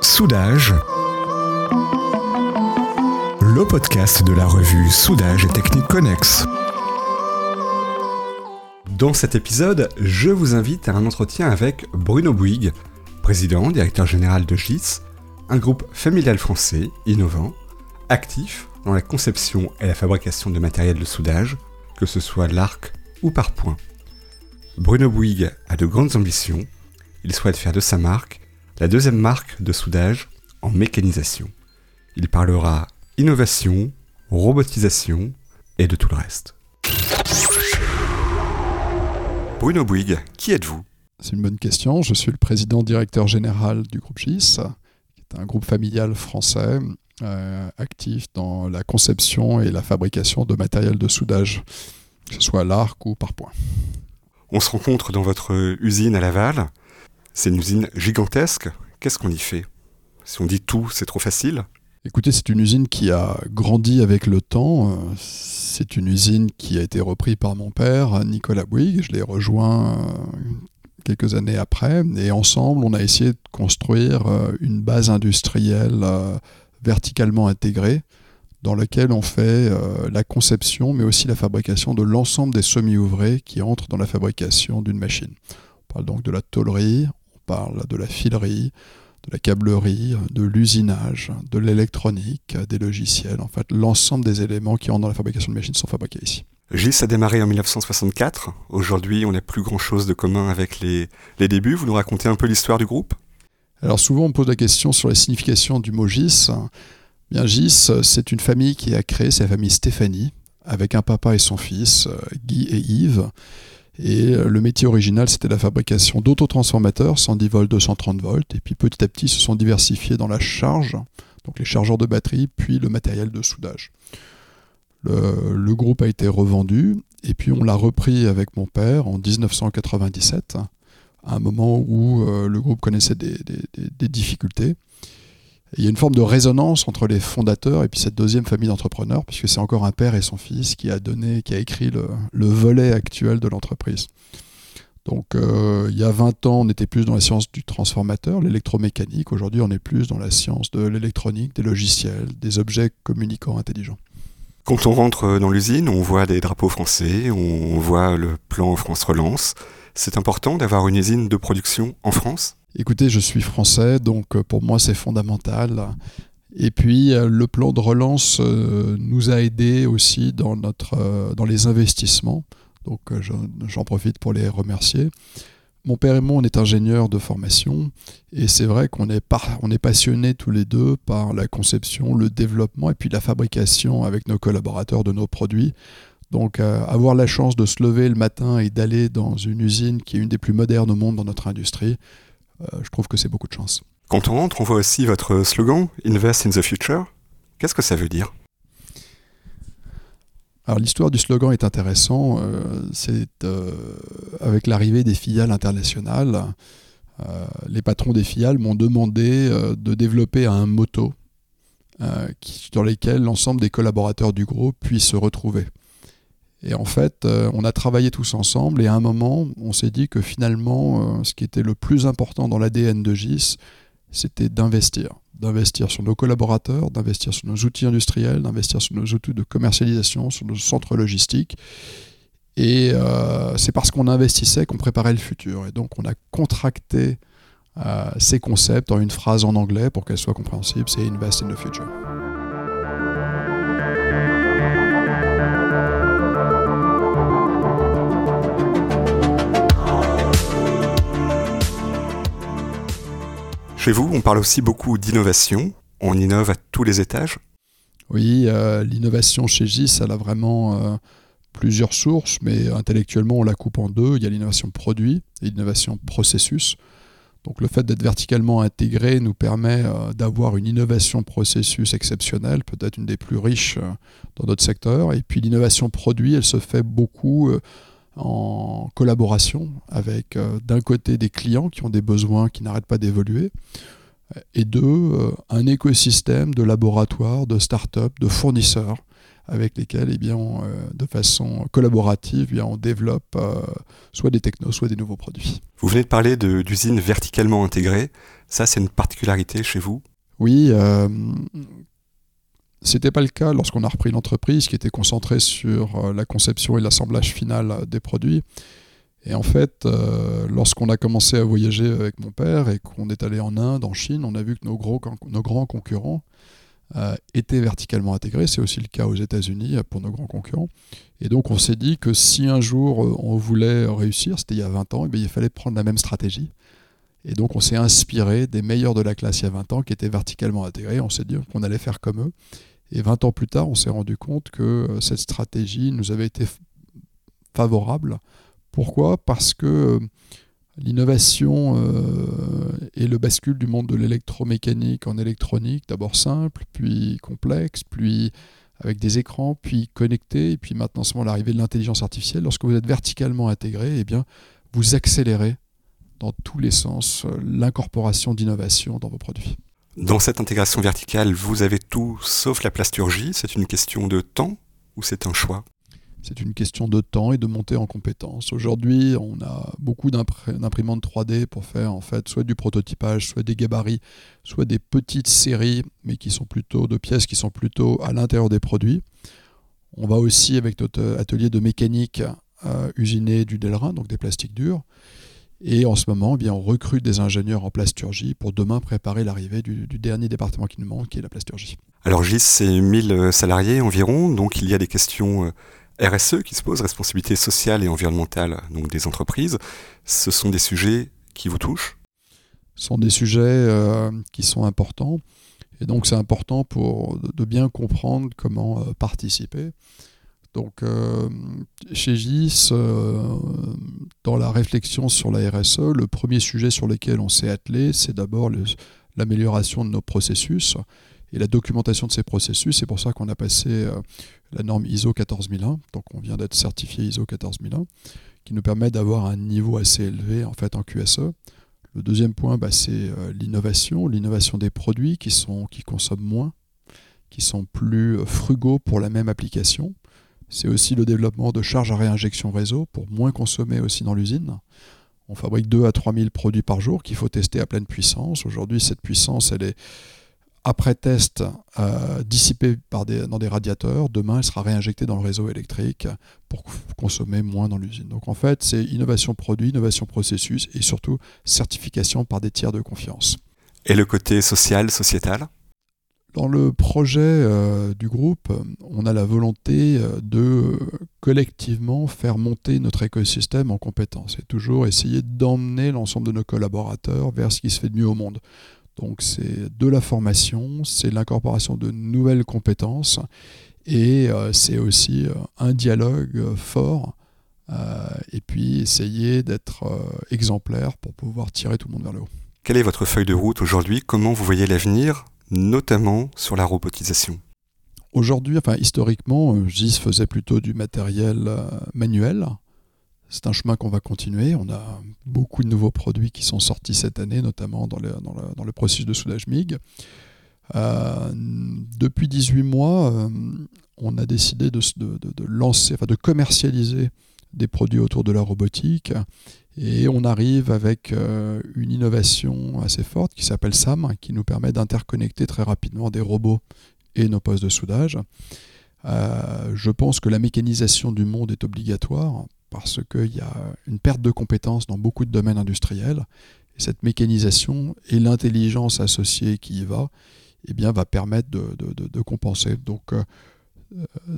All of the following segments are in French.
Soudage, le podcast de la revue Soudage et Technique Connexe. Dans cet épisode, je vous invite à un entretien avec Bruno Bouygues, président, directeur général de GIS, un groupe familial français, innovant, actif dans la conception et la fabrication de matériel de soudage, que ce soit l'arc ou par point. Bruno Bouygues a de grandes ambitions, il souhaite faire de sa marque la deuxième marque de soudage en mécanisation. Il parlera innovation, robotisation et de tout le reste. Bruno Bouygues, qui êtes-vous? C'est une bonne question. Je suis le président directeur général du groupe GIS, qui est un groupe familial français euh, actif dans la conception et la fabrication de matériel de soudage, que ce soit l'arc ou par point. On se rencontre dans votre usine à Laval. C'est une usine gigantesque. Qu'est-ce qu'on y fait? Si on dit tout, c'est trop facile. Écoutez, c'est une usine qui a grandi avec le temps. C'est une usine qui a été reprise par mon père, Nicolas Bouygues. Je l'ai rejoint euh, quelques années après. Et ensemble, on a essayé de construire euh, une base industrielle euh, verticalement intégrée dans laquelle on fait la conception, mais aussi la fabrication de l'ensemble des semi-ouvrés qui entrent dans la fabrication d'une machine. On parle donc de la tôlerie, parle de la filerie, de la câblerie, de l'usinage, de l'électronique, des logiciels. En fait, l'ensemble des éléments qui rentrent dans la fabrication de machines sont fabriqués ici. GIS a démarré en 1964. Aujourd'hui, on n'a plus grand-chose de commun avec les, les, débuts. Vous nous racontez un peu l'histoire du groupe? Alors souvent, on me pose la question sur la signification du mot GIS. GIS, c'est une famille qui a créé, la famille Stéphanie, avec un papa et son fils, Guy et Yves. Et euh, le métier original, c'était la fabrication d'autotransformateurs, 110 volts, 230 volts. Et puis petit à petit, ils se sont diversifiés dans la charge, donc les chargeurs de batterie, puis le matériel de soudage. Le, groupe a été revendu, et puis on l'a repris avec mon père en 1997, à un moment où euh, le groupe connaissait des difficultés il y a une forme de résonance entre les fondateurs et puis cette deuxième famille d'entrepreneurs, puisque c'est encore un père et son fils qui a donné, qui a écrit le, volet actuel de l'entreprise. Donc euh, il y a 20 ans, on était plus dans la science du transformateur, l'électromécanique. Aujourd'hui, on est plus dans la science de l'électronique, des logiciels, des objets communicants intelligents. Quand on rentre dans l'usine, on voit des drapeaux français, on voit le plan France Relance. C'est important d'avoir une usine de production en France? Écoutez, je suis français, donc euh, pour moi c'est fondamental. Et puis euh, le plan de relance euh, nous a aidés aussi dans, notre, dans les investissements. Donc j'en profite pour les remercier. Mon père et moi, on est ingénieurs de formation et c'est vrai qu'on est, on est passionnés tous les deux par la conception, le développement et puis la fabrication avec nos collaborateurs de nos produits. Donc avoir la chance de se lever le matin et d'aller dans une usine qui est une des plus modernes au monde dans notre industrie, je trouve que c'est beaucoup de chance. Quand on rentre, on voit aussi votre slogan Invest in the Future. Qu'est-ce que ça veut dire? Alors l'histoire du slogan est intéressant. Euh, c'est euh, avec l'arrivée des filiales internationales, les patrons des filiales m'ont demandé de développer un motto dans lequel l'ensemble des collaborateurs du groupe puissent se retrouver. Et en fait, euh, on a travaillé tous ensemble et à un moment, on s'est dit que finalement, euh, ce qui était le plus important dans l'ADN de GIS, c'était d'investir. D'investir sur nos collaborateurs, d'investir sur nos outils industriels, d'investir sur nos outils de commercialisation, sur nos centres logistiques. Et euh, c'est parce qu'on investissait qu'on préparait le futur. Et donc on a contracté ces concepts en une phrase en anglais pour qu'elle soit compréhensible, c'est Invest in the Future. Chez vous, on parle aussi beaucoup d'innovation. On innove à tous les étages. Oui, euh, l'innovation chez GIS, elle a vraiment euh, plusieurs sources, mais intellectuellement, on la coupe en deux. Il y a l'innovation produit et l'innovation processus. Donc le fait d'être verticalement intégré nous permet euh, d'avoir une innovation processus exceptionnelle, peut-être une des plus riches dans notre secteur. Et puis l'innovation produit, elle se fait beaucoup en collaboration avec euh, d'un côté des clients qui ont des besoins qui n'arrêtent pas d'évoluer, et deux, euh, un écosystème de laboratoires, de start-up, de fournisseurs, avec lesquels, eh bien, de façon collaborative, eh bien, on développe soit des technos, soit des nouveaux produits. Vous venez de parler d'usines verticalement intégrées. Ça, c'est une particularité chez vous? Oui. C'était pas le cas lorsqu'on a repris l'entreprise qui était concentrée sur la conception et l'assemblage final des produits. Et en fait, euh, lorsqu'on a commencé à voyager avec mon père et qu'on est allé en Inde, en Chine, on a vu que nos, gros, nos grands concurrents euh, étaient verticalement intégrés. C'est aussi le cas aux États-Unis euh, pour nos grands concurrents. Et donc on s'est dit que si un jour on voulait réussir, c'était il y a 20 ans, eh il fallait prendre la même stratégie. Et donc on s'est inspiré des meilleurs de la classe il y a 20 ans qui étaient verticalement intégrés. On s'est dit qu'on allait faire comme eux. Et 20 ans plus tard, on s'est rendu compte que cette stratégie nous avait été favorable. Pourquoi? Parce que euh, l'innovation euh, et le bascule du monde de l'électromécanique en électronique, d'abord simple, puis complexe, puis avec des écrans, puis connecté, et puis maintenant l'arrivée de l'intelligence artificielle, lorsque vous êtes verticalement intégré, eh bien, vous accélérez dans tous les sens euh, l'incorporation d'innovation dans vos produits. Dans cette intégration verticale, vous avez tout sauf la plasturgie. C'est une question de temps ou c'est un choix? C'est une question de temps et de monter en compétences. Aujourd'hui, on a beaucoup d'imprimantes 3D pour faire en fait soit du prototypage, soit des gabarits, soit des petites séries, mais qui sont plutôt de pièces qui sont plutôt à l'intérieur des produits. On va aussi avec notre atelier de mécanique euh, usiner du Delrin, donc des plastiques durs. Et en ce moment, eh bien, on recrute des ingénieurs en plasturgie pour demain préparer l'arrivée du, du, dernier département qui nous manque, qui est la plasturgie. Alors GIS, c'est 1000 salariés environ, donc il y a des questions euh, RSE qui se pose, responsabilité sociale et environnementale donc des entreprises, ce sont des sujets qui vous touchent? Ce sont des sujets euh, qui sont importants. Et donc c'est important pour de bien comprendre comment euh, participer. Donc euh, chez GIS, dans la réflexion sur la RSE, le premier sujet sur lequel on s'est attelé, c'est d'abord l'amélioration de nos processus et la documentation de ces processus. C'est pour ça qu'on a passé euh, la norme ISO 14001, donc on vient d'être certifié ISO 14001, qui nous permet d'avoir un niveau assez élevé en fait en QSE. Le deuxième point, bah, c'est euh, l'innovation, l'innovation des produits qui, sont, qui consomment moins, qui sont plus euh, frugaux pour la même application. C'est aussi le développement de charges à réinjection réseau pour moins consommer aussi dans l'usine. On fabrique 2 à 3 000 produits par jour qu'il faut tester à pleine puissance. Aujourd'hui, cette puissance, elle est après test euh, dissipé par des, dans des radiateurs, demain elle sera réinjectée dans le réseau électrique pour consommer moins dans l'usine. Donc en fait, c'est innovation produit, innovation processus et surtout certification par des tiers de confiance. Et le côté social, sociétal? Dans le projet euh, du groupe, on a la volonté euh, de collectivement faire monter notre écosystème en compétences et toujours essayer d'emmener l'ensemble de nos collaborateurs vers ce qui se fait de mieux au monde. Donc c'est de la formation, c'est l'incorporation de nouvelles compétences et euh, c'est aussi un dialogue fort et puis essayer d'être exemplaire pour pouvoir tirer tout le monde vers le haut. Quelle est votre feuille de route aujourd'hui? Comment vous voyez l'avenir, notamment sur la robotisation Aujourd'hui, enfin historiquement, GIS faisait plutôt du matériel manuel, c'est un chemin qu'on va continuer. On a beaucoup de nouveaux produits qui sont sortis cette année, notamment dans le, processus de soudage MIG. Euh, depuis 18 mois, euh, on a décidé de, lancer, de commercialiser des produits autour de la robotique. Et on arrive avec euh, une innovation assez forte qui s'appelle SAM, qui nous permet d'interconnecter très rapidement des robots et nos postes de soudage. je pense que la mécanisation du monde est obligatoire parce qu'il y a une perte de compétences dans beaucoup de domaines industriels. Et cette mécanisation et l'intelligence associée qui y va, eh bien, va permettre de, compenser. Donc, euh,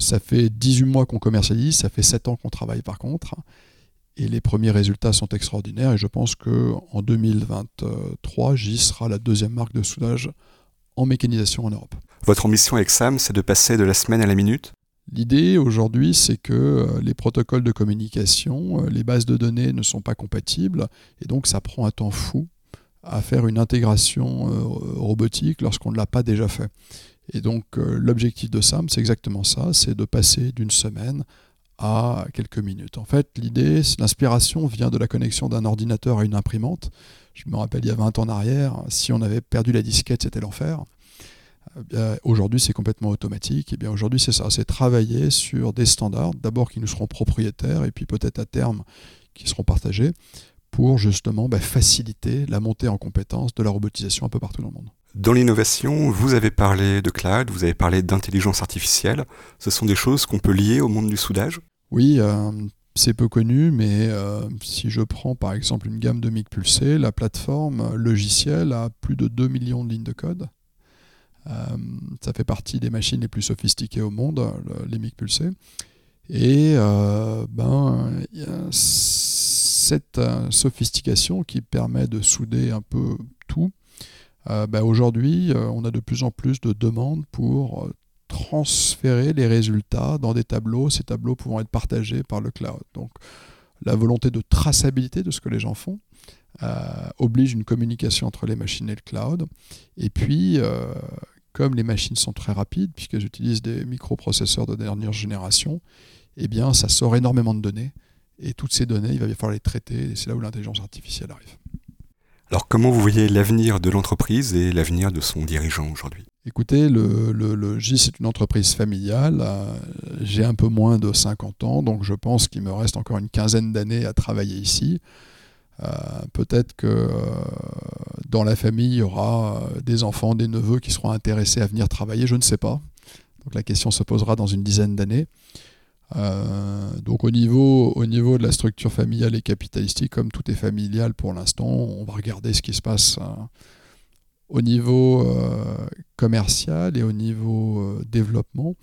ça fait 18 mois qu'on commercialise, ça fait 7 ans qu'on travaille par contre. Et les premiers résultats sont extraordinaires. Et je pense qu'en 2023, J sera la deuxième marque de soudage en mécanisation en Europe. Votre ambition avec SAM, c'est de passer de la semaine à la minute? L'idée aujourd'hui, c'est que euh, les protocoles de communication, euh, les bases de données ne sont pas compatibles, et donc ça prend un temps fou à faire une intégration euh, robotique lorsqu'on ne l'a pas déjà fait. Et donc l'objectif de SAM, c'est exactement ça, c'est de passer d'une semaine à quelques minutes. En fait, l'idée, l'inspiration vient de la connexion d'un ordinateur à une imprimante. Je me rappelle il y a 20 ans en arrière, si on avait perdu la disquette, c'était l'enfer. eh aujourd'hui, c'est complètement automatique. Et eh bien aujourd'hui, c'est ça, c'est travailler sur des standards, d'abord qui nous seront propriétaires, et puis peut-être à terme qui seront partagés, pour justement bah, faciliter la montée en compétences de la robotisation un peu partout dans le monde. Dans l'innovation, vous avez parlé de cloud, vous avez parlé d'intelligence artificielle. Ce sont des choses qu'on peut lier au monde du soudage? Oui, euh, c'est peu connu, mais euh, si je prends par exemple une gamme de MIG pulsé, la plateforme logicielle a plus de 2 millions de lignes de code. Euh, ça fait partie des machines les plus sophistiquées au monde, les MIG pulsés. Et ben, y a cette sophistication qui permet de souder un peu tout bah, aujourd'hui, euh, on a de plus en plus de demandes pour euh, transférer les résultats dans des tableaux, ces tableaux pouvant être partagés par le cloud. Donc la volonté de traçabilité de ce que les gens font oblige une communication entre les machines et le cloud. Et puis, comme les machines sont très rapides, puisque j'utilise des microprocesseurs de dernière génération, eh bien, ça sort énormément de données. Et toutes ces données, il va falloir les traiter, et c'est là où l'intelligence artificielle arrive. Alors comment vous voyez l'avenir de l'entreprise et l'avenir de son dirigeant aujourd'hui? Écoutez, le, le, GIS est une entreprise familiale. Euh, j'ai un peu moins de 50 ans, donc je pense qu'il me reste encore une quinzaine d'années à travailler ici. Euh, peut-être que euh, dans la famille, il y aura des enfants, des neveux qui seront intéressés à venir travailler, je ne sais pas. Donc la question se posera dans une dizaine d'années. Euh, donc au niveau, au niveau de la structure familiale et capitalistique, comme tout est familial pour l'instant, on va regarder ce qui se passe euh, au niveau euh, commercial et au niveau développement.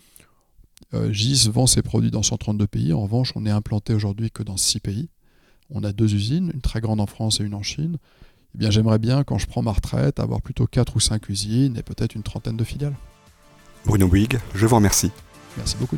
GIS vend ses produits dans 132 pays. En revanche, on est implanté aujourd'hui que dans 6 pays. On a deux usines, une très grande en France et une en Chine. Eh bien, j'aimerais bien, quand je prends ma retraite, avoir plutôt 4 ou 5 usines et peut-être une trentaine de filiales. Bruno Bouygues, je vous remercie. Merci beaucoup.